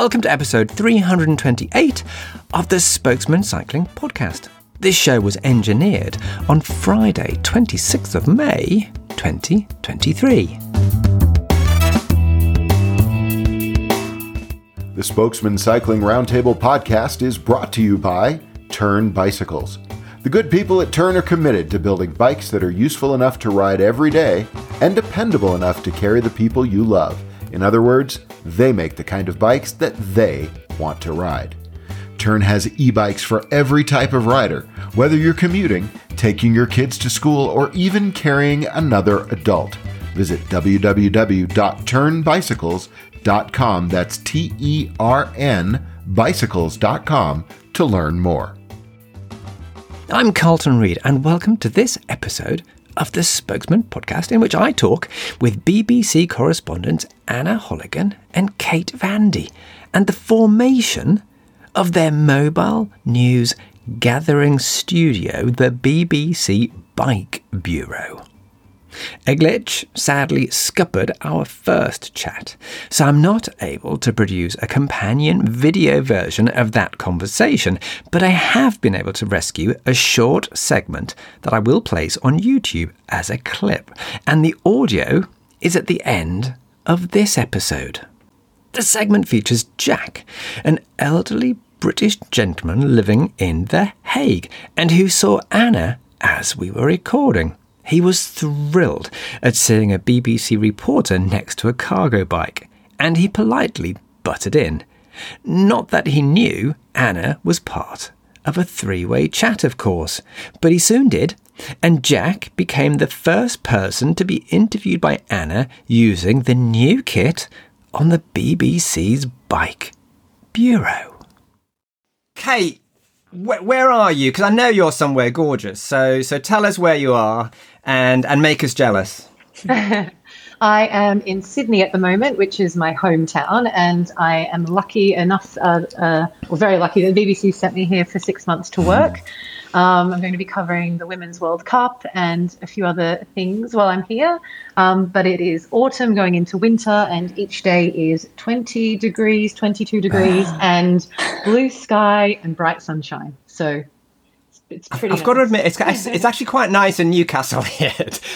welcome to episode 328 of the Spokesmen Cycling Podcast. This show was engineered on Friday, 26th of May, 2023. The Spokesmen Cycling Roundtable podcast is brought to you by Tern Bicycles. The good people at Tern are committed to building bikes that are useful enough to ride every day and dependable enough to carry the people you love. In other words, they make the kind of bikes that they want to ride. Tern has e bikes for every type of rider, whether you're commuting, taking your kids to school, or even carrying another adult. Visit www.ternbicycles.com, that's T E R N bicycles.com, to learn more. I'm Carlton Reid, and welcome to this episode of the Spokesmen podcast, in which I talk with BBC correspondents Anna Holligan and Kate Vandy and the formation of their mobile news gathering studio, the BBC Bike Bureau. A glitch sadly scuppered our first chat, so I'm not able to produce a companion video version of that conversation, but I have been able to rescue a short segment that I will place on YouTube as a clip, and the audio is at the end of this episode. The segment features Jack, an elderly British gentleman living in The Hague, and who saw Anna as we were recording. He was thrilled at seeing a BBC reporter next to a cargo bike, and he politely butted in. Not that he knew Anna was part of a three way chat, of course, but he soon did, and Jack became the first person to be interviewed by Anna using the new kit on the BBC's Bike Bureau. Kate, wh- where are you? Because I know you're somewhere gorgeous. So, so tell us where you are and and make us jealous. I am in Sydney at the moment, which is my hometown, and I am lucky enough, uh, uh, or very lucky, that the BBC sent me here for six months to work. Um, I'm going to be covering the Women's World Cup and a few other things while I'm here. Um, but it is autumn going into winter, and each day is 20 degrees, 22 degrees, and blue sky and bright sunshine. So it's pretty. I've nice. got to admit, it's, it's actually quite nice in Newcastle here,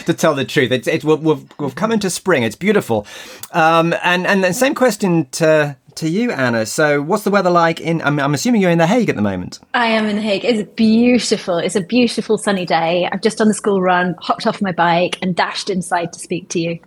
to tell the truth. It's, it's we've, we've come into spring. It's beautiful. Um, and and then same question to to you, Anna. So, what's the weather like in? I'm, I'm, assuming you're in The Hague at the moment. I am in The Hague. It's beautiful. It's a beautiful sunny day. I've just done the school run, hopped off my bike, and dashed inside to speak to you.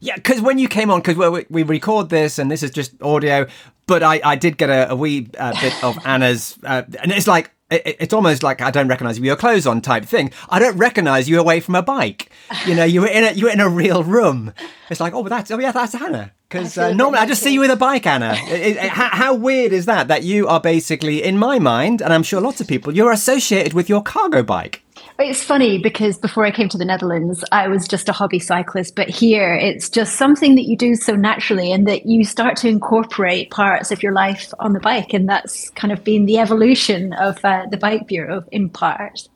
Yeah, because when you came on, because we, we record this and this is just audio, but I, I did get a, a wee uh, bit of Anna's, uh, and it's like it's almost like I don't recognize you with your clothes on type thing. I don't recognize you away from a bike. You know, you were in a you were in a real room. It's like, oh, that's oh yeah, that's Anna. Because uh, normally I just see you with a bike, Anna. It, it, how, how, weird is that? That you are basically, in my mind, and I'm sure lots of people, you're associated with your cargo bike. It's funny because before I came to the Netherlands, I was just a hobby cyclist. But here, it's just something that you do so naturally and that you start to incorporate parts of your life on the bike. And that's kind of been the evolution of uh, the Bike Bureau in part.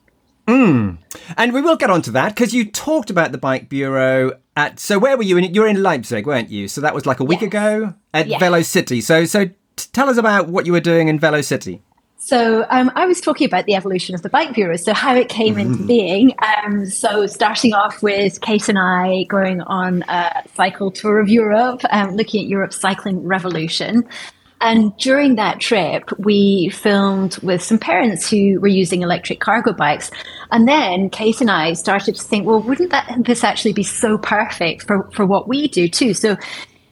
Mm. And we will get on to that because you talked about the Bike Bureau at. So where were you? In, you were in Leipzig, weren't you? So that was like a week yes. ago at yes. Velo-city. So so tell us about what you were doing in Velo-city. So um, I was talking about the evolution of the bike bureau, so how it came mm-hmm. into being. Um, so starting off with Kate and I going on a cycle tour of Europe, um, looking at Europe's cycling revolution. And during that trip, we filmed with some parents who were using electric cargo bikes. And then Kate and I started to think, well, wouldn't that this actually be so perfect for, for what we do too? So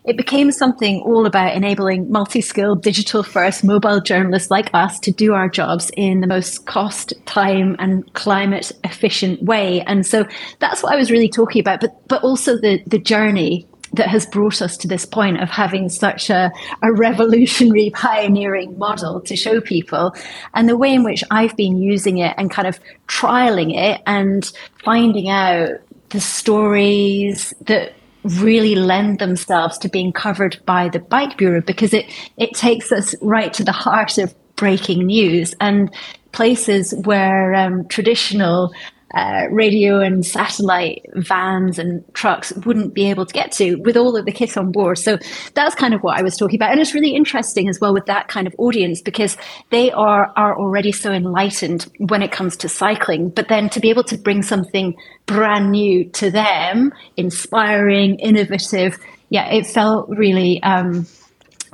it became something all about enabling multi skilled, digital first mobile journalists like us to do our jobs in the most cost, time, and climate efficient way. And so that's what I was really talking about, but, but also the, the journey that has brought us to this point of having such a, a revolutionary, pioneering model to show people, and the way in which I've been using it and kind of trialing it and finding out the stories that really lend themselves to being covered by the Bike Bureau because it, it takes us right to the heart of breaking news and places where um, traditional uh, radio and satellite vans and trucks wouldn't be able to get to with all of the kit on board. So that's kind of what I was talking about. And it's really interesting as well with that kind of audience because they are, are already so enlightened when it comes to cycling. But then to be able to bring something brand new to them, inspiring, innovative, yeah, it felt really. Um,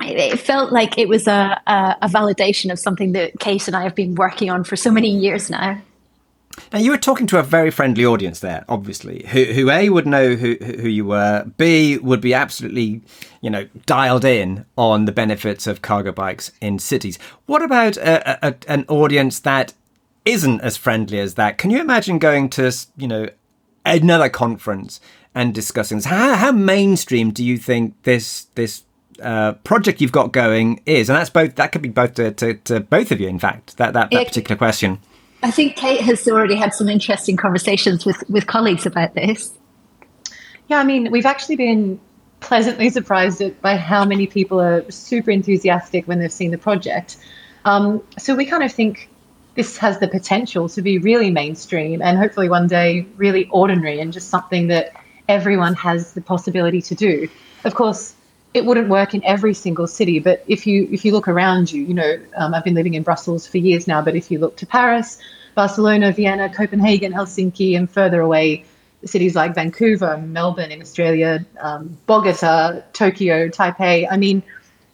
it felt like it was a, a, a validation of something that Kate and I have been working on for so many years now. Now you were talking to a very friendly audience there, obviously, who, who a would know who who you were, b would be absolutely, you know, dialed in on the benefits of cargo bikes in cities. What about a, a, an audience that isn't as friendly as that? Can you imagine going to you know another conference and discussing this? How, how mainstream do you think this this uh, project you've got going is? And that's both that could be both to, to, to both of you, in fact, that that, that particular question. I think Kate has already had some interesting conversations with, with colleagues about this. Yeah, I mean, we've actually been pleasantly surprised by how many people are super enthusiastic when they've seen the project. Um, so we kind of think this has the potential to be really mainstream and hopefully one day really ordinary and just something that everyone has the possibility to do. Of course, it wouldn't work in every single city, but if you if you look around you, you know, um, I've been living in Brussels for years now, but if you look to Paris, Barcelona, Vienna, Copenhagen, Helsinki, and further away, cities like Vancouver, Melbourne in Australia, um, Bogota, Tokyo, Taipei. I mean,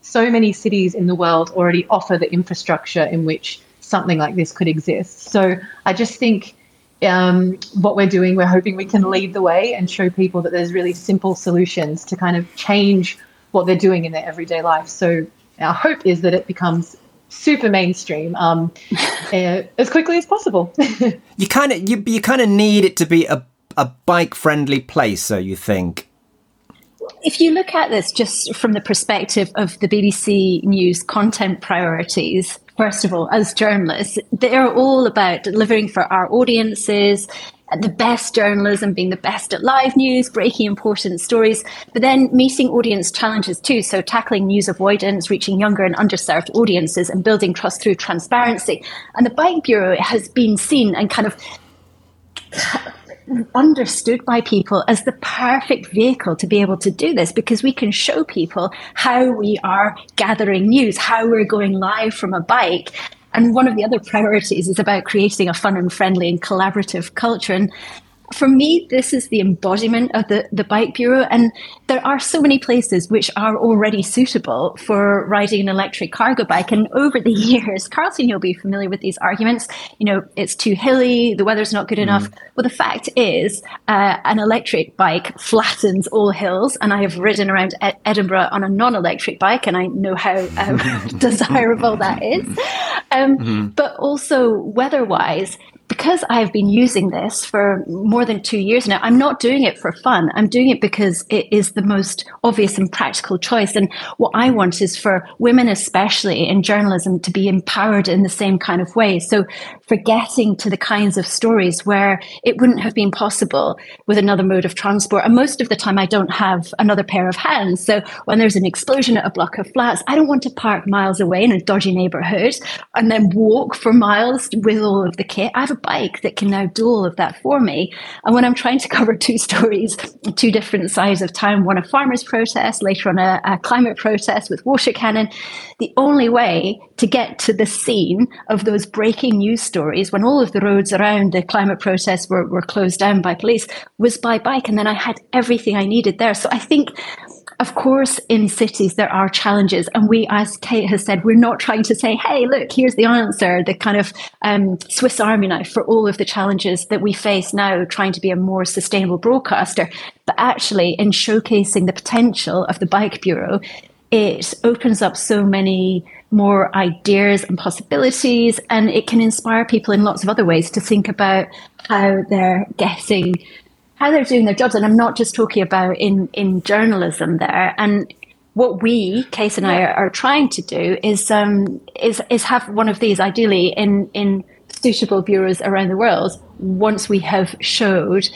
so many cities in the world already offer the infrastructure in which something like this could exist. So I just think um, what we're doing, we're hoping we can lead the way and show people that there's really simple solutions to kind of change what they're doing in their everyday life. So our hope is that it becomes super mainstream um, uh, as quickly as possible. you kind of you you kind of need it to be a a bike friendly place, so you think. If you look at this just from the perspective of the BBC News content priorities, first of all, as journalists, they're all about delivering for our audiences, the best journalism, being the best at live news, breaking important stories, but then meeting audience challenges too. So tackling news avoidance, reaching younger and underserved audiences, and building trust through transparency. And the Bike Bureau has been seen and kind of understood by people as the perfect vehicle to be able to do this because we can show people how we are gathering news, how we're going live from a bike, and one of the other priorities is about creating a fun and friendly and collaborative culture. And for me, this is the embodiment of the, the Bike Bureau. And there are so many places which are already suitable for riding an electric cargo bike. And over the years, Carlton, you'll be familiar with these arguments. You know, it's too hilly, the weather's not good enough. Mm. Well, the fact is, uh, an electric bike flattens all hills. And I have ridden around Ed- Edinburgh on a non electric bike, and I know how um, desirable that is. Um, mm-hmm. But also, weather wise, because I've been using this for more than two years now, I'm not doing it for fun. I'm doing it because it is the most obvious and practical choice. And what I want is for women, especially in journalism, to be empowered in the same kind of way. So for getting to the kinds of stories where it wouldn't have been possible with another mode of transport. And most of the time, I don't have another pair of hands. So when there's an explosion at a block of flats, I don't want to park miles away in a dodgy neighborhood and then walk for miles with all of the kit. I have a bike that can now do all of that for me. And when I'm trying to cover two stories, two different sides of town, one a farmers' protest, later on a, a climate protest with water cannon, the only way to get to the scene of those breaking news stories when all of the roads around the climate protest were, were closed down by police was by bike. And then I had everything I needed there. So I think of course, in cities, there are challenges. And we, as Kate has said, we're not trying to say, hey, look, here's the answer, the kind of um, Swiss Army knife for all of the challenges that we face now, trying to be a more sustainable broadcaster. But actually, in showcasing the potential of the Bike Bureau, it opens up so many more ideas and possibilities, and it can inspire people in lots of other ways to think about how they're getting how they're doing their jobs. And I'm not just talking about in, in journalism there. And what we, Kate and I, are, are trying to do is um, is is have one of these ideally in in suitable bureaus around the world once we have showed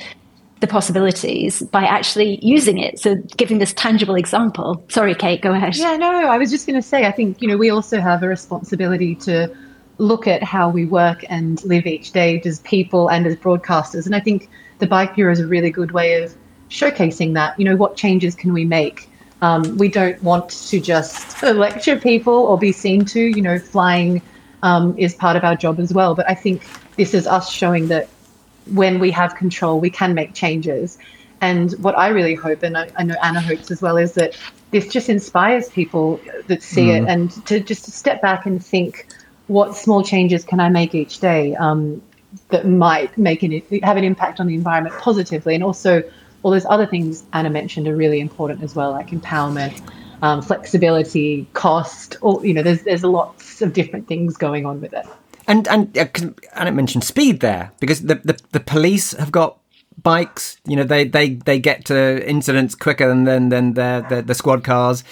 the possibilities by actually using it. So giving this tangible example. Sorry, Kate, go ahead. Yeah, no, I was just going to say, I think, you know, we also have a responsibility to look at how we work and live each day as people and as broadcasters. And I think the Bike Bureau is a really good way of showcasing that. You know, what changes can we make? Um, we don't want to just lecture people or be seen to. You know, flying um, is part of our job as well. But I think this is us showing that when we have control, we can make changes. And what I really hope, and I, I know Anna hopes as well, is that this just inspires people that see mm. it and to just step back and think, what small changes can I make each day um, that might make an have an impact on the environment positively, and also all those other things Anna mentioned are really important as well, like empowerment, um, flexibility, cost. Or you know, there's there's lots of different things going on with it. And and uh, Anna mentioned speed there because the, the the police have got bikes. You know, they they they get to incidents quicker than than, than the, the, the squad cars.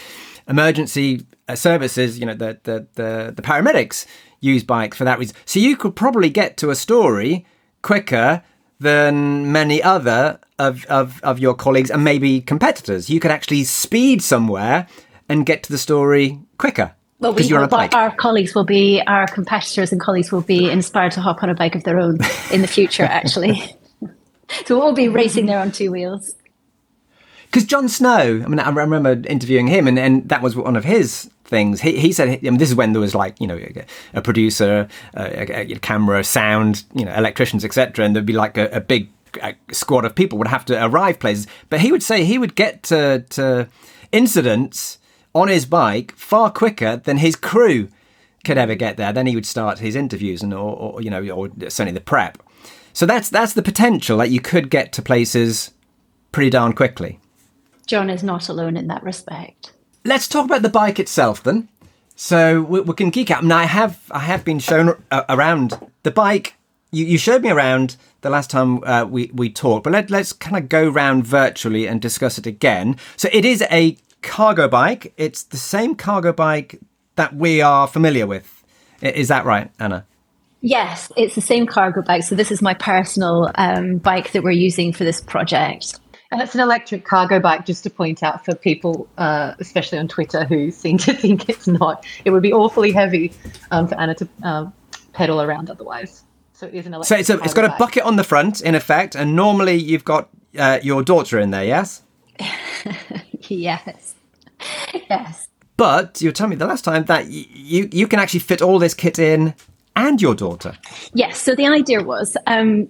Emergency services, you know, the, the the the paramedics use bikes for that reason. So you could probably get to a story quicker than many other of, of, of your colleagues and maybe competitors. You could actually speed somewhere and get to the story quicker. Well, we hope our colleagues will be, our competitors and colleagues will be inspired to hop on a bike of their own in the future, actually. so we'll all be racing there on two wheels. Because Jon Snow, I mean, I remember interviewing him, and, and that was one of his things. He, he said, I mean, this is when there was like, you know, a, producer, a, a, camera, sound, you know, electricians, etc. And there'd be like a, a big squad of people would have to arrive places. But he would say he would get to, to incidents on his bike far quicker than his crew could ever get there. Then he would start his interviews and, or, or you know, or certainly the prep. So that's that's the potential that you could get to places pretty darn quickly. Jon is not alone in that respect. Let's talk about the bike itself then. So we, we can geek out. Now I have I have been shown uh, around the bike. You, you showed me around the last time uh, we we talked, but let, let's kind of go round virtually and discuss it again. So it is a cargo bike. It's the same cargo bike that we are familiar with. Is that right, Anna? Yes, it's the same cargo bike. So this is my personal um, bike that we're using for this project. And it's an electric cargo bike, just to point out for people, uh, especially on Twitter, who seem to think it's not. It would be awfully heavy um, for Anna to um, pedal around otherwise. So it is an electric. So it's, a, it's got a bucket on the front, in effect, and normally you've got uh, your daughter in there, yes? yes. Yes. But you told me the last time that y- you you can actually fit all this kit in and your daughter. Yes. So the idea was um,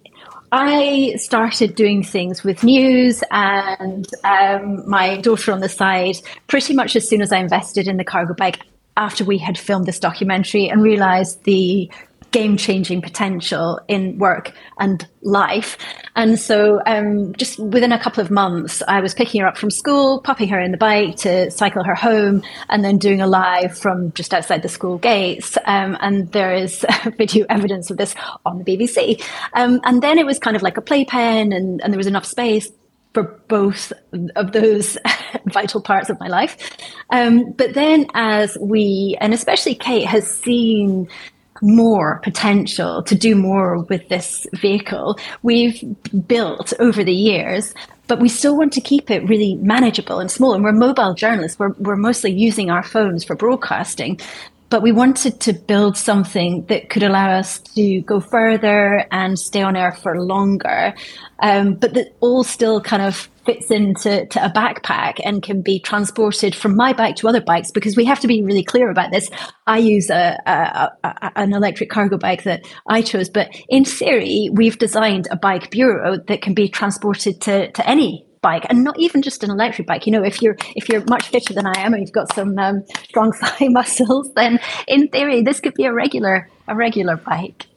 I started doing things with news and um, my daughter on the side pretty much as soon as I invested in the cargo bike after we had filmed this documentary and realized the game changing potential in work and life. And so, um, just within a couple of months, I was picking her up from school, popping her in the bike to cycle her home, and then doing a live from just outside the school gates. Um, and there is video evidence of this on the BBC. Um, and then it was kind of like a playpen, and, and there was enough space for both of those vital parts of my life. Um, but then, as we, and especially Kate, has seen more potential to do more with this vehicle. We've built over the years but we still want to keep it really manageable and small. And we're mobile journalists. We're, we're mostly using our phones for broadcasting but we wanted to build something that could allow us to go further and stay on air for longer, um, but that all still kind of fits into to a backpack and can be transported from my bike to other bikes because we have to be really clear about this. I use a, a, a, an electric cargo bike that I chose, but in theory, we've designed a bike bureau that can be transported to, to any bike and not even just an electric bike you know if you're if you're much fitter than i am and you've got some um, strong thigh muscles then in theory this could be a regular a regular bike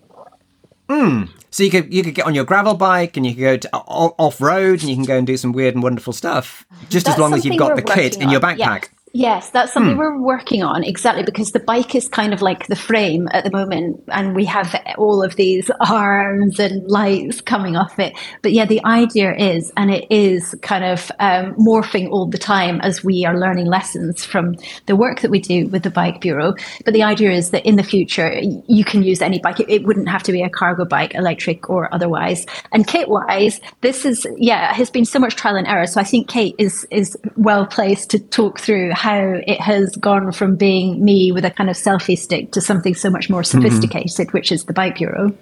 Hmm. So you could you could get on your gravel bike and you could go to, off road and you can go and do some weird and wonderful stuff. Just That's as long as you've got the kit in your backpack. Yeah. Yes, that's something hmm. we're working on exactly because the bike is kind of like the frame at the moment, and we have all of these arms and lights coming off it. But yeah, the idea is, and it is kind of um, morphing all the time as we are learning lessons from the work that we do with the Bike Bureau. But the idea is that in the future, you can use any bike. It wouldn't have to be a cargo bike, electric or otherwise. And kit wise, this is, yeah, has been so much trial and error. So I think Kate is, is well placed to talk through how it has gone from being me with a kind of selfie stick to something so much more sophisticated, mm-hmm. which is the Bike Bureau.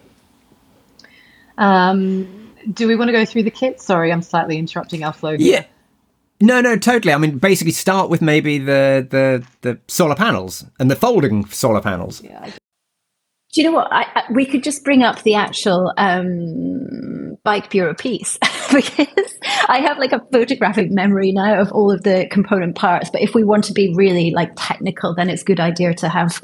Um, do we want to go through the kit? Sorry, I'm slightly interrupting our flow. Here. Yeah. No, no, totally. I mean, basically, start with maybe the the the solar panels and the folding solar panels. Yeah, do you know what? I, I, we could just bring up the actual um, bike bureau piece because I have like a photographic memory now of all of the component parts. But if we want to be really like technical, then it's a good idea to have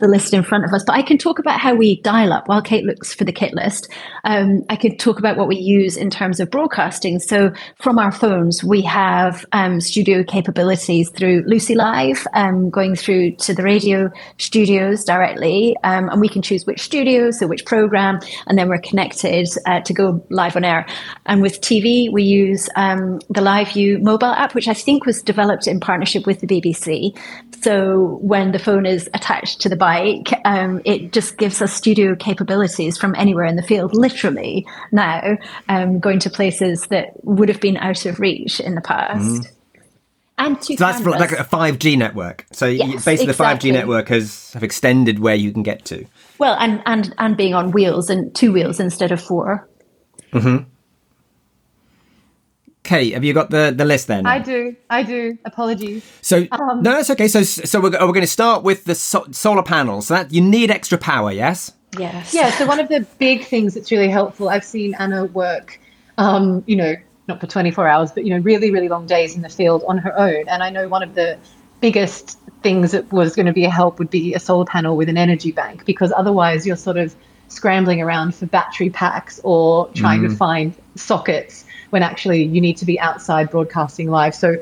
the list in front of us. But I can talk about how we dial up while Kate looks for the kit list. Um, I could talk about what we use in terms of broadcasting. So from our phones, we have um, studio capabilities through LUCI Live, um, going through to the radio studios directly, um, and we can choose which studio, so which program, and then we're connected uh, to go live on air. And with TV, we use um, the LiveU mobile app, which I think was developed in partnership with the BBC. So when the phone is attached to the bike, um, it just gives us studio capabilities from anywhere in the field, literally now, um, going to places that would have been out of reach in the past. Mm-hmm. And so that's like a 5G network. So yes, basically, exactly. the 5G network has have extended where you can get to. Well, and and and being on wheels and two wheels instead of 4 Mm-hmm. Kate, have you got the, the list then? I do. I do. Apologies. So um, no, that's okay. So so we're, we're going to start with the so- solar panels. So that you need extra power, yes? Yes. Yeah. So one of the big things that's really helpful, I've seen Anna work. Um, you know, not for 24 hours, but you know, really, really long days in the field on her own. And I know one of the biggest things that was going to be a help would be a solar panel with an energy bank, because otherwise you're sort of scrambling around for battery packs or trying mm. to find sockets when actually you need to be outside broadcasting live. So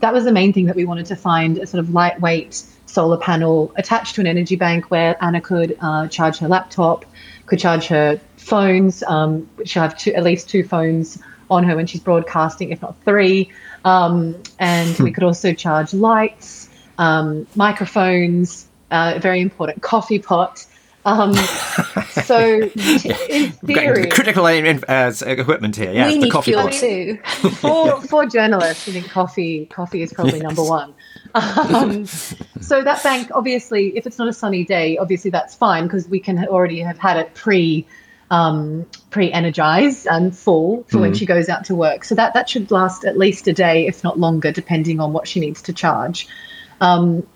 that was the main thing that we wanted to find a sort of lightweight solar panel attached to an energy bank where Anna could uh, charge her laptop, could charge her phones, um, she'll have two, at least two phones on her when she's broadcasting, if not three. Um, and we could also charge lights, um, microphones, uh, very important coffee pot. Um, so, in theory, critical uh, equipment here. Yeah, we the need coffee fuel too. for for journalists, I think coffee coffee is probably yes. number one. Um, so that bank, obviously, if it's not a sunny day, obviously that's fine because we can already have had it pre um, pre-energized and full for mm when mm-hmm. she goes out to work. So that that should last at least a day, if not longer, depending on what she needs to charge. Um,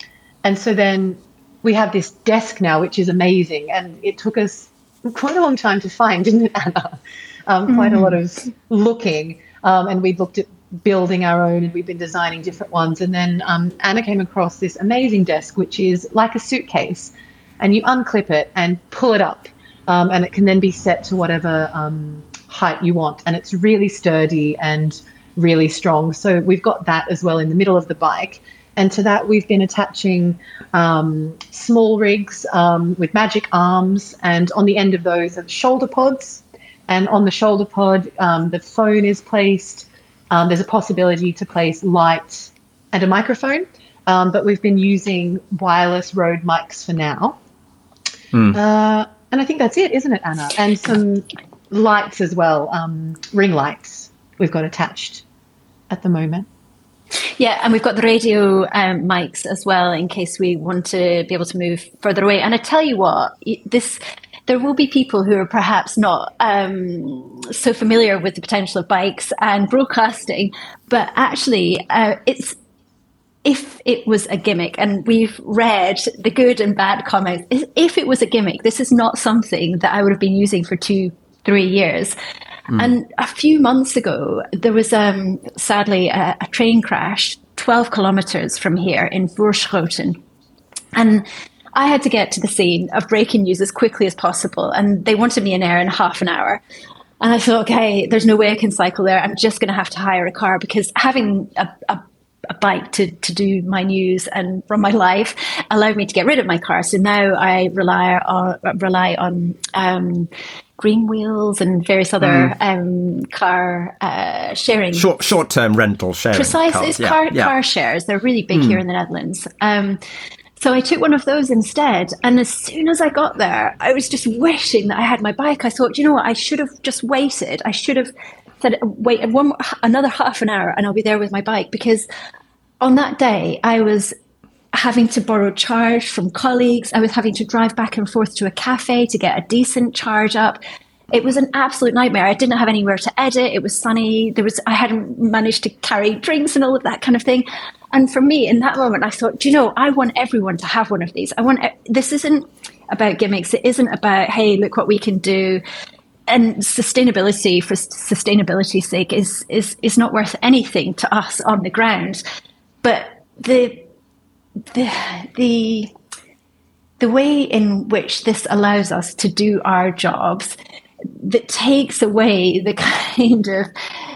and so then we have this desk now, which is amazing, and it took us quite a long time to find, didn't it, Anna? Um, quite mm a lot of looking, um, and we looked at building our own, and we've been designing different ones. And then um, Anna came across this amazing desk, which is like a suitcase, and you unclip it and pull it up, um, and it can then be set to whatever um, height you want, and it's really sturdy and really strong. So we've got that as well in the middle of the bike. And to that, we've been attaching um, small rigs um, with magic arms, and on the end of those are shoulder pods. And on the shoulder pod, um, the phone is placed. Um, there's a possibility to place light and a microphone, um, but we've been using wireless Rode mics for now. Mm. Uh, and I think that's it, isn't it, Anna? And some lights as well, um, ring lights we've got attached at the moment. Yeah, and we've got the radio um, mics as well in case we want to be able to move further away. And I tell you what, this there will be people who are perhaps not um, so familiar with the potential of bikes and broadcasting, but actually, uh, it's if it was a gimmick, and we've read the good and bad comments. If it was a gimmick, this is not something that I would have been using for two, three years. Mm. And a few months ago, there was um, sadly a, a, train crash 12 kilometers from here in Voorschoten. And I had to get to the scene of breaking news as quickly as possible. And they wanted me in air in half an hour. And I thought, okay, there's no way I can cycle there. I'm just going to have to hire a car because having a, a a bike to, to do my news and run my life allowed me to get rid of my car. So now I rely on rely on um, Greenwheels and various other mm. um, car uh, sharing short short term rental sharing. Precisely, it's yeah, car yeah. car shares. They're really big mm. here in the Netherlands. Um, so I took one of those instead. And as soon as I got there, I was just wishing that I had my bike. I thought, you know what, I should have just waited. I should have said, wait one another half an hour and I'll be there with my bike because on that day, I was having to borrow charge from colleagues. I was having to drive back and forth to a cafe to get a decent charge up. It was an absolute nightmare. I didn't have anywhere to edit. It was sunny. There was I hadn't managed to carry drinks and all of that kind of thing. And for me, in that moment, I thought, do you know, I want everyone to have one of these. I want this isn't about gimmicks. It isn't about hey, look what we can do and sustainability for sustainability's sake is is is not worth anything to us on the ground. But the the the the way in which this allows us to do our jobs that takes away the kind of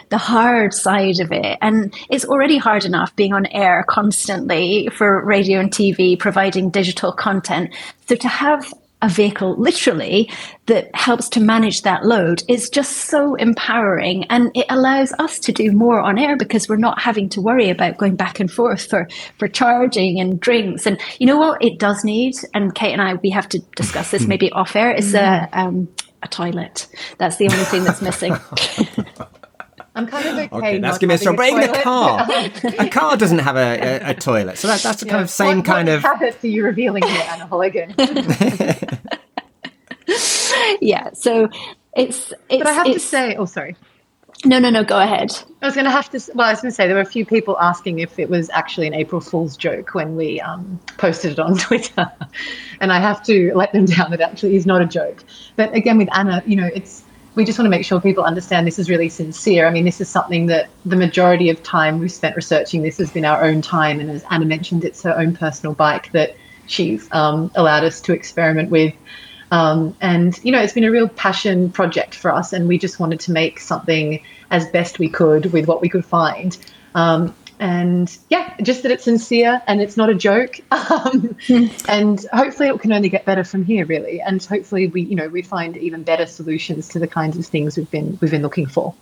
the hard side of it. And it's already hard enough being on air constantly for radio and tv providing digital content. So to have a vehicle literally that helps to manage that load is just so empowering. And it allows us to do more on air because we're not having to worry about going back and forth for for charging and drinks. And you know what it does need? And Kate and I we have to discuss this maybe off air is a um, a toilet. That's the only thing that's missing I'm kind of okay. okay that's giving me a strong. But even a car, a car doesn't have a, a, a toilet, so that, that's the yeah. kind of same what, kind what of habits are you revealing here, Anna Holligan? yeah, so it's, it's. But I have to say, oh, sorry. No, no, no. Go ahead. I was going to have to. Well, I was going to say there were a few people asking if it was actually an April Fool's joke when we um, posted it on Twitter, and I have to let them down. It actually is not a joke. But again, with Anna, you know, it's we just want to make sure people understand this is really sincere. I mean, this is something that the majority of time we've spent researching this has been our own time. And as Anna mentioned, it's her own personal bike that she's um, allowed us to experiment with. Um, and, you know, it's been a real passion project for us. And we just wanted to make something as best we could with what we could find. Um, and yeah, just that it's sincere and it's not a joke. Um, and hopefully it can only get better from here, really. And hopefully we, you know, we find even better solutions to the kinds of things we've been we've been looking for.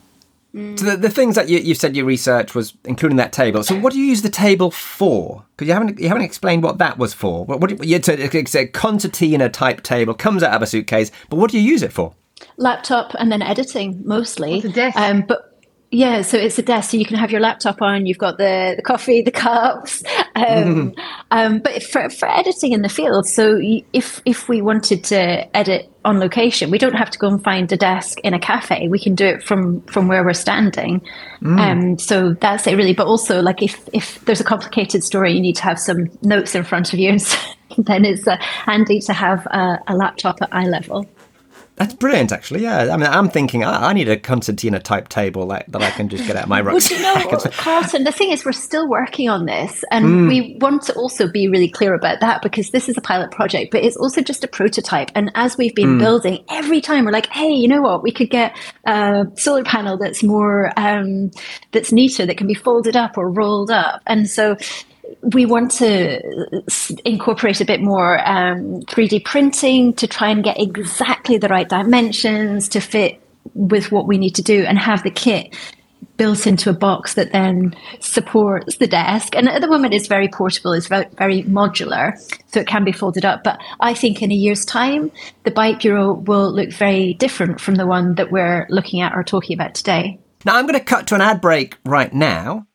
So the, the things that you, you said your research was including that table. So what do you use the table for? Because you haven't you haven't explained what that was for. What, what you, it's a concertina type table comes out of a suitcase, but what do you use it for? Laptop and then editing mostly. It's a desk. Um, but yeah, so it's a desk, so you can have your laptop on. You've got the, the coffee, the cups, um, um, but for, for editing in the field. So if if we wanted to edit on location, we don't have to go and find a desk in a cafe. We can do it from from where we're standing. Mm. Um, so that's it, really. But also, like if if there's a complicated story, you need to have some notes in front of you, then it's uh, handy to have a, a laptop at eye level. That's brilliant, actually. Yeah, I mean, I'm thinking I, I need a concertina type table like, that I can just get out my rucksack. well, you know, Carlton, the thing is, we're still working on this, and mm. we want to also be really clear about that because this is a pilot project, but it's also just a prototype. And as we've been mm. building, every time we're like, hey, you know what? We could get a solar panel that's more um, that's neater, that can be folded up or rolled up, and so we want to incorporate a bit more um, 3D printing to try and get exactly the right dimensions to fit with what we need to do and have the kit built into a box that then supports the desk. And at the moment, it's very portable, it's very, modular, so it can be folded up. But I think in a year's time, the Bike Bureau will look very different from the one that we're looking at or talking about today. Now, I'm going to cut to an ad break right now.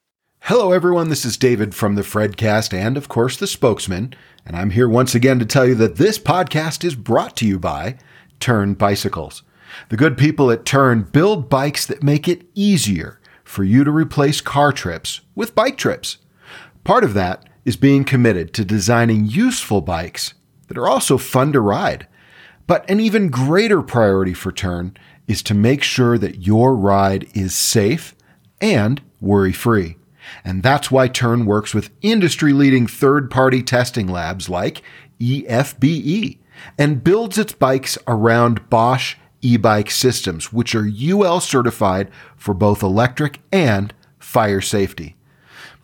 Hello, everyone. This is David from the Fredcast and, of course, the spokesmen. And I'm here once again to tell you that this podcast is brought to you by Tern Bicycles. The good people at Tern build bikes that make it easier for you to replace car trips with bike trips. Part of that is being committed to designing useful bikes that are also fun to ride. But an even greater priority for Tern is to make sure that your ride is safe and worry free. And that's why Tern works with industry leading third party testing labs like EFBE and builds its bikes around Bosch e bike systems, which are UL certified for both electric and fire safety.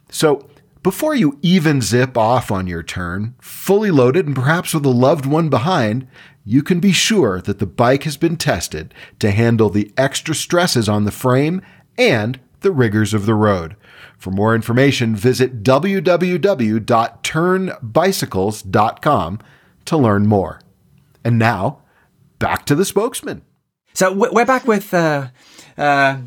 So, before you even zip off on your Tern, fully loaded and perhaps with a loved one behind, you can be sure that the bike has been tested to handle the extra stresses on the frame and the rigors of the road. For more information, visit www.ternbicycles.com to learn more. And now, back to the spokesmen. So we're back with uh, uh,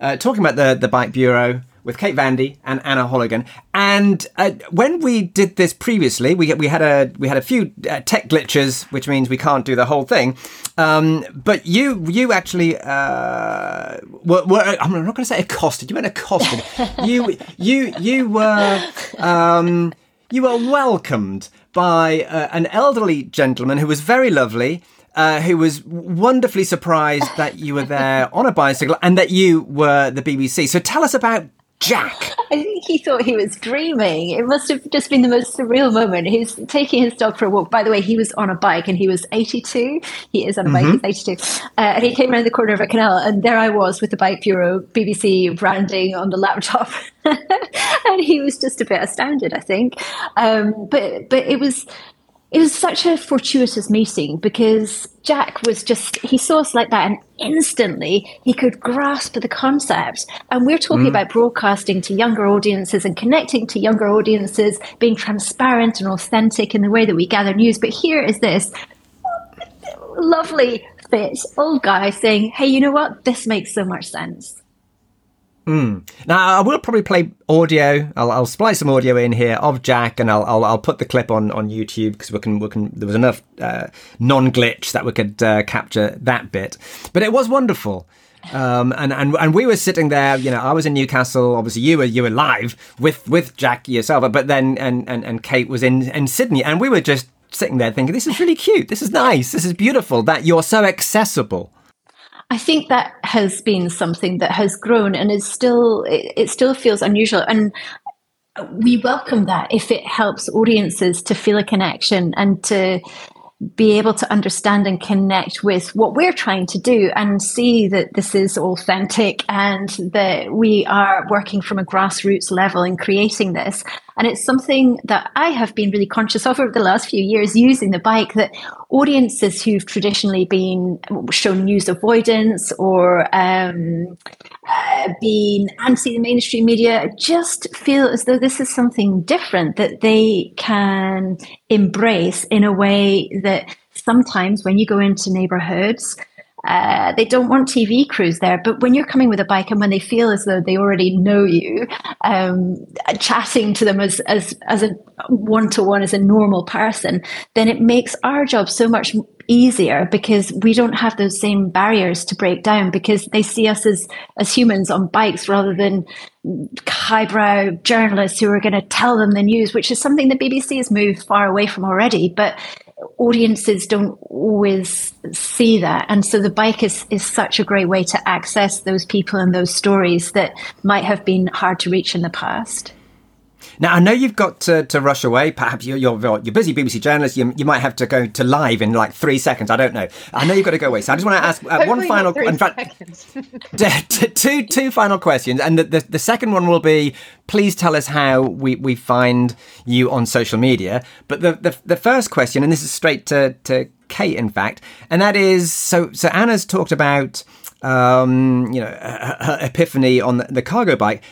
uh, talking about the, the Bike Bureau. With Kate Vandy and Anna Holligan. And uh, when we did this previously, we we had a we had a few uh, tech glitches, which means we can't do the whole thing. Um, but you you actually uh, were, were I'm not going to say accosted. You went accosted. you you you were um, you were welcomed by uh, an elderly gentleman who was very lovely. Uh, who was wonderfully surprised that you were there on a bicycle and that you were the BBC. So tell us about Jack. I think he thought he was dreaming. It must have just been the most surreal moment. He's taking his dog for a walk. By the way, he was on a bike and he was 82. He is on a bike, mm-hmm. he's 82. Uh, and he came around the corner of a canal, and there I was with the Bike Bureau BBC branding on the laptop. and he was just a bit astounded, I think. Um, but but it was it was such a fortuitous meeting because Jack was just, he saw us like that and instantly he could grasp the concept. And we're talking mm. about broadcasting to younger audiences and connecting to younger audiences, being transparent and authentic in the way that we gather news. But here is this lovely, fit old guy saying, hey, you know what? This makes so much sense. Mm. Now I will probably play audio. I'll, I'll, splice some audio in here of Jack, and I'll I'll, I'll put the clip on, on YouTube because we can we can. There was enough uh, non glitch that we could uh, capture that bit, but it was wonderful. Um, and, and and we were sitting there, you know, I was in Newcastle. Obviously, you were you were live with with Jack yourself, but then and and, and Kate was in in Sydney, and we were just sitting there thinking, this is really cute, this is nice, this is beautiful that you're so accessible. I think that has been something that has grown and is still it, it still feels unusual and we welcome that if it helps audiences to feel a connection and to be able to understand and connect with what we're trying to do and see that this is authentic and that we are working from a grassroots level in creating this. And it's something that I have been really conscious of over the last few years using the bike that audiences who've traditionally been shown news avoidance or um, uh, been anti the mainstream media just feel as though this is something different that they can embrace in a way that sometimes when you go into neighborhoods uh, they don't want TV crews there, but when you're coming with a bike and when they feel as though they already know you, um, chatting to them as as as a one to one as a normal person, then it makes our job so much easier because we don't have those same barriers to break down because they see us as as humans on bikes rather than highbrow journalists who are going to tell them the news, which is something the BBC has moved far away from already. But audiences don't always see that. And so the bike is, is such a great way to access those people and those stories that might have been hard to reach in the past. Now, I know you've got to, to rush away. Perhaps you're, you're, you're busy BBC journalist. You, you might have to go to live in like three seconds. I don't know. I know you've got to go away. So I just want to ask uh, one final, in fact, two, two final questions. And the, the, the, second one will be please tell us how we, we find you on social media. But the, the, the first question, and this is straight to, to Kate, in fact, and that is so, so Anna's talked about um, you know, her, her epiphany on the, the cargo bike.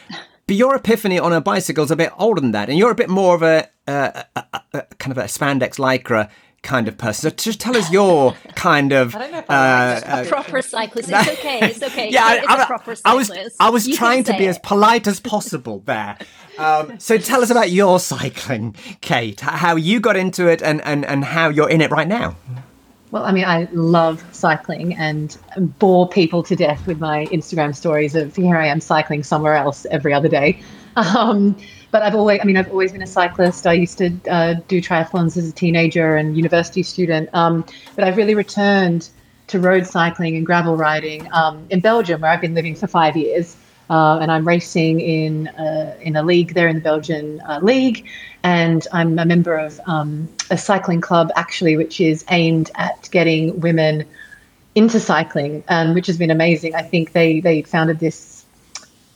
But your epiphany on a bicycle is a bit older than that, and you're a bit more of a, a, a, a kind of a spandex lycra kind of person. So just tell us your kind of uh, uh, a proper cyclist. It's okay. It's okay. yeah, I, I, I, was I was you trying to be it. as polite as possible there. Um, so tell us about your cycling, Kate. How you got into it, and and and how you're in it right now. Well, I mean, I love cycling and bore people to death with my Instagram stories of here I am cycling somewhere else every other day. Um, but I've always, I mean, I've always been a cyclist. I used to uh, do triathlons as a teenager and university student. Um, but I've really returned to road cycling and gravel riding um, in Belgium, where I've been living for five years. Uh, and I'm racing in uh, in a league there in the Belgian uh, league, and I'm a member of um, a cycling club actually, which is aimed at getting women into cycling, um, which has been amazing. I think they they founded this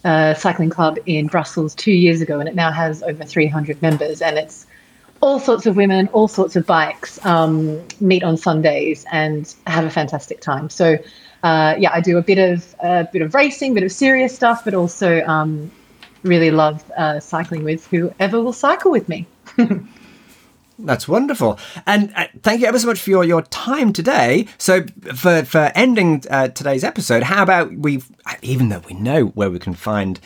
uh, cycling club in Brussels two years ago, and it now has over 300 members, and it's all sorts of women, all sorts of bikes um, meet on Sundays and have a fantastic time. So uh, yeah, I do a bit of a bit of racing, bit of serious stuff, but also um, really love uh, cycling with whoever will cycle with me. That's wonderful. And uh, thank you ever so much for your, your time today. So, for, for ending uh, today's episode, how about we, even though we know where we can find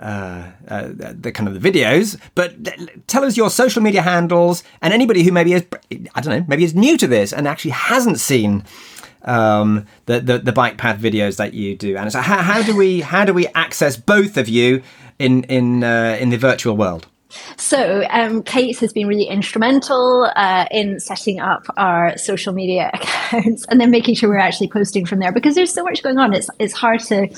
uh, uh, the kind of the videos, but tell us your social media handles and anybody who maybe is, I don't know, maybe is new to this and actually hasn't seen um, the, the, the bike path videos that you do. And so, how, how do we how do we access both of you in in uh, in the virtual world? So, um, Kate has been really instrumental uh, in setting up our social media accounts and then making sure we're actually posting from there because there's so much going on. It's it's hard to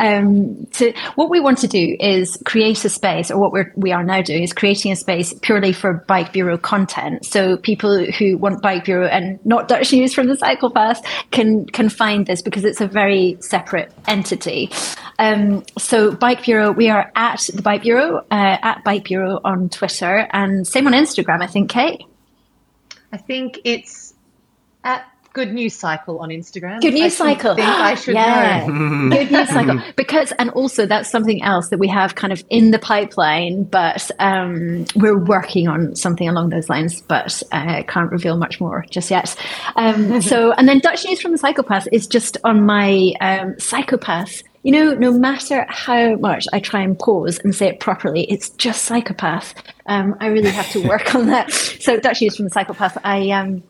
um, to what we want to do is create a space, or what we're we are now doing is creating a space purely for Bike Bureau content. So people who want Bike Bureau and not Dutch news from the Cycle Path can can find this because it's a very separate entity. Um, so Bike Bureau, we are at the Bike Bureau uh, at Bike Bureau on Twitter and same on Instagram. I think Kate. I think it's at Good News Cycle on Instagram. Good News I Cycle. Think I should yeah. know. Good News Cycle. Because, and also that's something else that we have kind of in the pipeline, but um, we're working on something along those lines, but uh, can't reveal much more just yet. Um, so, and then Dutch News from the psychopath Path is just on my um, Psychopath you know, no matter how much I try and pause and say it properly, it's just psychopath. Um, I really have to work on that. So Dutch news from the psychopath. I um,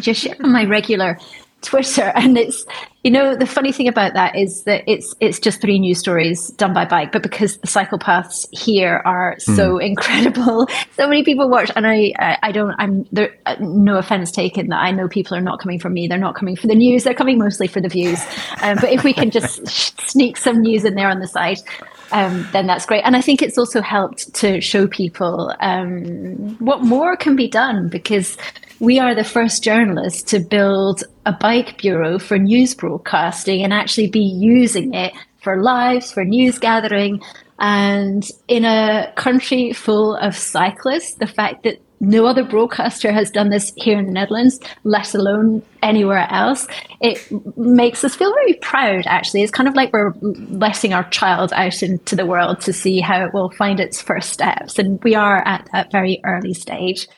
just share on my regular Twitter, and it's you know the funny thing about that is that it's it's just three news stories done by bike, but because the psychopaths here are so mm. incredible, so many people watch, and I I, I don't I'm there. Uh, no offense taken that I know people are not coming for me, they're not coming for the news, they're coming mostly for the views. Um, but if we can just sneak some news in there on the side, um, then that's great. And I think it's also helped to show people um, what more can be done because we are the first journalists to build a bike bureau for news broadcasting and actually be using it for lives, for news gathering. And in a country full of cyclists, the fact that no other broadcaster has done this here in the Netherlands, let alone anywhere else. It makes us feel very proud, actually. It's kind of like we're letting our child out into the world to see how it will find its first steps. And we are at that very early stage.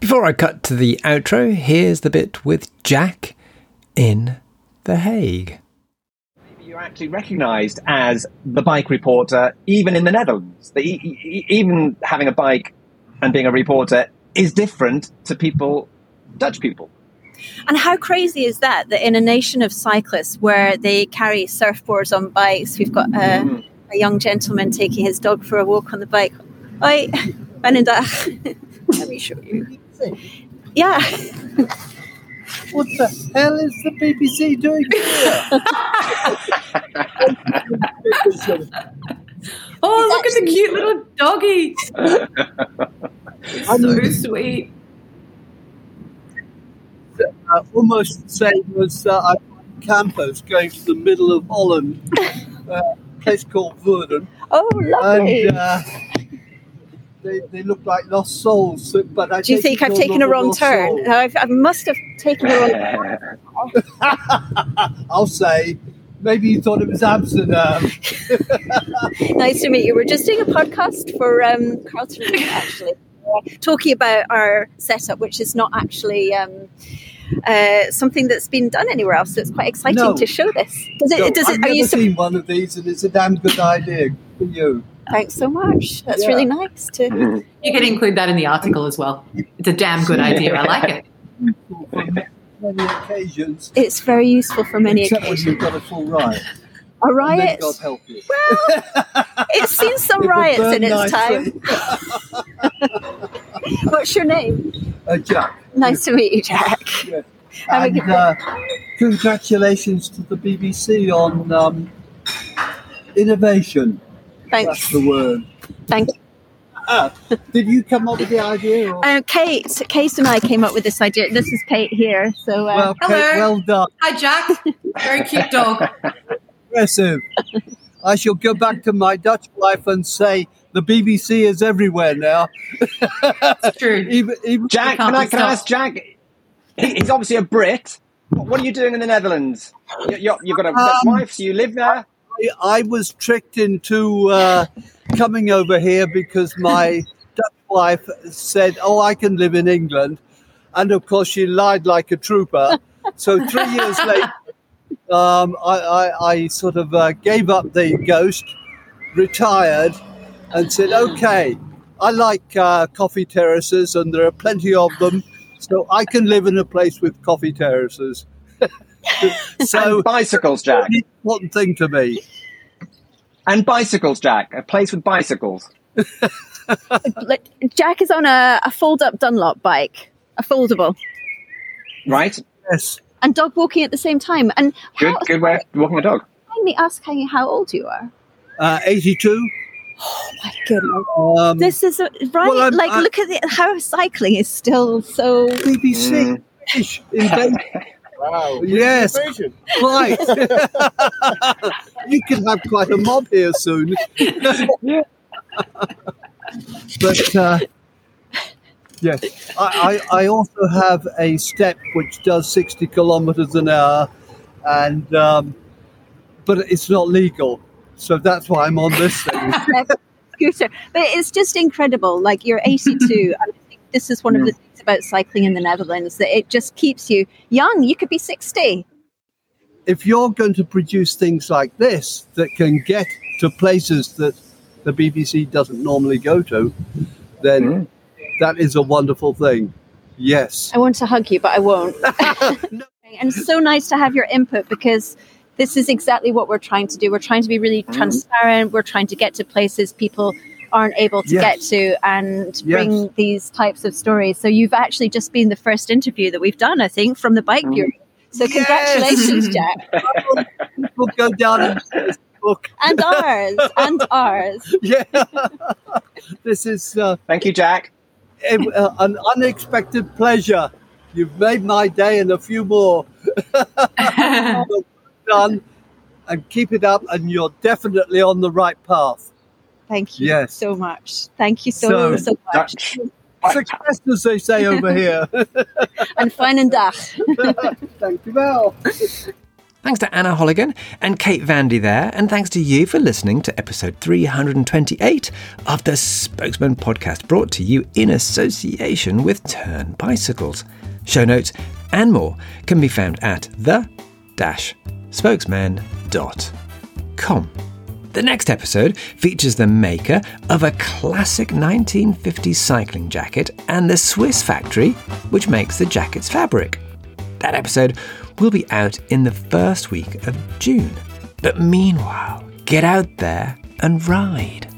Before I cut to the outro, here's the bit with Jack in The Hague. Maybe you're actually recognised as the bike reporter, even in the Netherlands. The, even having a bike and being a reporter is different to people, Dutch people. And how crazy is that? That in a nation of cyclists where they carry surfboards on bikes, we've got a, mm. a young gentleman taking his dog for a walk on the bike. Oi, Benendag. Let me show you. Yeah. What the hell is the BBC doing here? oh, look at the cute little doggy. so sweet. Uh, almost the same as uh, I campers going to the middle of Holland, uh, a place called Woerden. Oh, lovely. And, uh, they, they look like lost souls. But I do you think I've taken a wrong turn? I've, I must have taken a wrong turn. I'll say. Maybe you thought it was Amsterdam. nice to meet you. We're just doing a podcast for um, Carlton, actually, talking about our setup, which is not actually um, uh, something that's been done anywhere else. So it's quite exciting no. to show this. Does it? No, does I've? Are never you seen one of these, and it's a damn good idea for you. Thanks so much. That's yeah. really nice to. You can include that in the article as well. It's a damn good idea. I like it. Many occasions. It's very useful for many Except occasions. when you've got a full riot. A riot? God help you. Well, it's seen some riots in its time. What's your name? Uh, Jack. Nice to meet you, Jack. Yeah. And, uh, congratulations to the BBC on um, innovation. Thanks. That's the word. Thank you. Uh, did you come up with the idea? Or? Uh, Kate, Kate and I came up with this idea. This is Kate here. So, uh, well, Kate, hello. well done. Hi, Jack. Very cute dog. Impressive. I shall go back to my Dutch wife and say the BBC is everywhere now. That's true. even, even Jack, can I, can I ask Jack? He's obviously a Brit. What are you doing in the Netherlands? you have got a Dutch um, wife, so you live there. I was tricked into uh, coming over here because my Dutch wife said, "Oh, I can live in England," and of course she lied like a trooper. So three years later, um, I, I, I, sort of uh, gave up the ghost retired and said, okay, I like uh, coffee terraces and there are plenty of them, so I can live in a place with coffee terraces. so, and bicycles, Jack. An important thing to me. And bicycles, Jack. A place with bicycles. Like, Jack is on a, a fold up Dunlop bike, a foldable, Right? Yes. and dog walking at the same time. And Good, how, good way of walking a dog. Mind me asking how old you are? Uh, 82. Oh my goodness. Um, This is a, right. Well, like, I- look at the, how cycling is still so. BBC British invasion. Wow. Yes, right. you can have quite a mob here soon. but uh, yes, I, I, I also have a step which does 60 kilometers an hour, and um, but it's not legal. So that's why I'm on this thing. scooter. But it's just incredible. Like you're 82, and I think this is one of the things about cycling in the Netherlands that it just keeps you young. You could be 60. if you're going to produce things like this that can get to places that the BBC doesn't normally go to, then hmm. that is a wonderful thing. Yes. I want to hug you, but I won't. and so nice to have your input because this is exactly what we're trying to do. We're trying to be really hmm. transparent. We're trying to get to places people aren't able to Yes. get to and Yes. bring these types of stories. So you've actually just been the first interview that we've done, I think, from the Bike Bureau. So Yes. congratulations, Jack. We'll go down in this book. And ours. And ours. Yeah. this is uh, Thank you, Jack. a- uh, an unexpected pleasure. You've made my day and a few more. Done. And keep it up, and you're definitely on the right path. Thank you Yes. so much. Thank you so, So- so much. Success, as they say over here. And fine and dach. Thank you, Val. Thanks to Anna Holligan and Kate Vandy there, and thanks to you for listening to episode 328 of the Spokesmen podcast brought to you in association with Tern Bicycles. Show notes and more can be found at the-spokesmen.com. The next episode features the maker of a classic 1950s cycling jacket and the Swiss factory which makes the jacket's fabric. That episode will be out in the first week of June. But meanwhile, get out there and ride.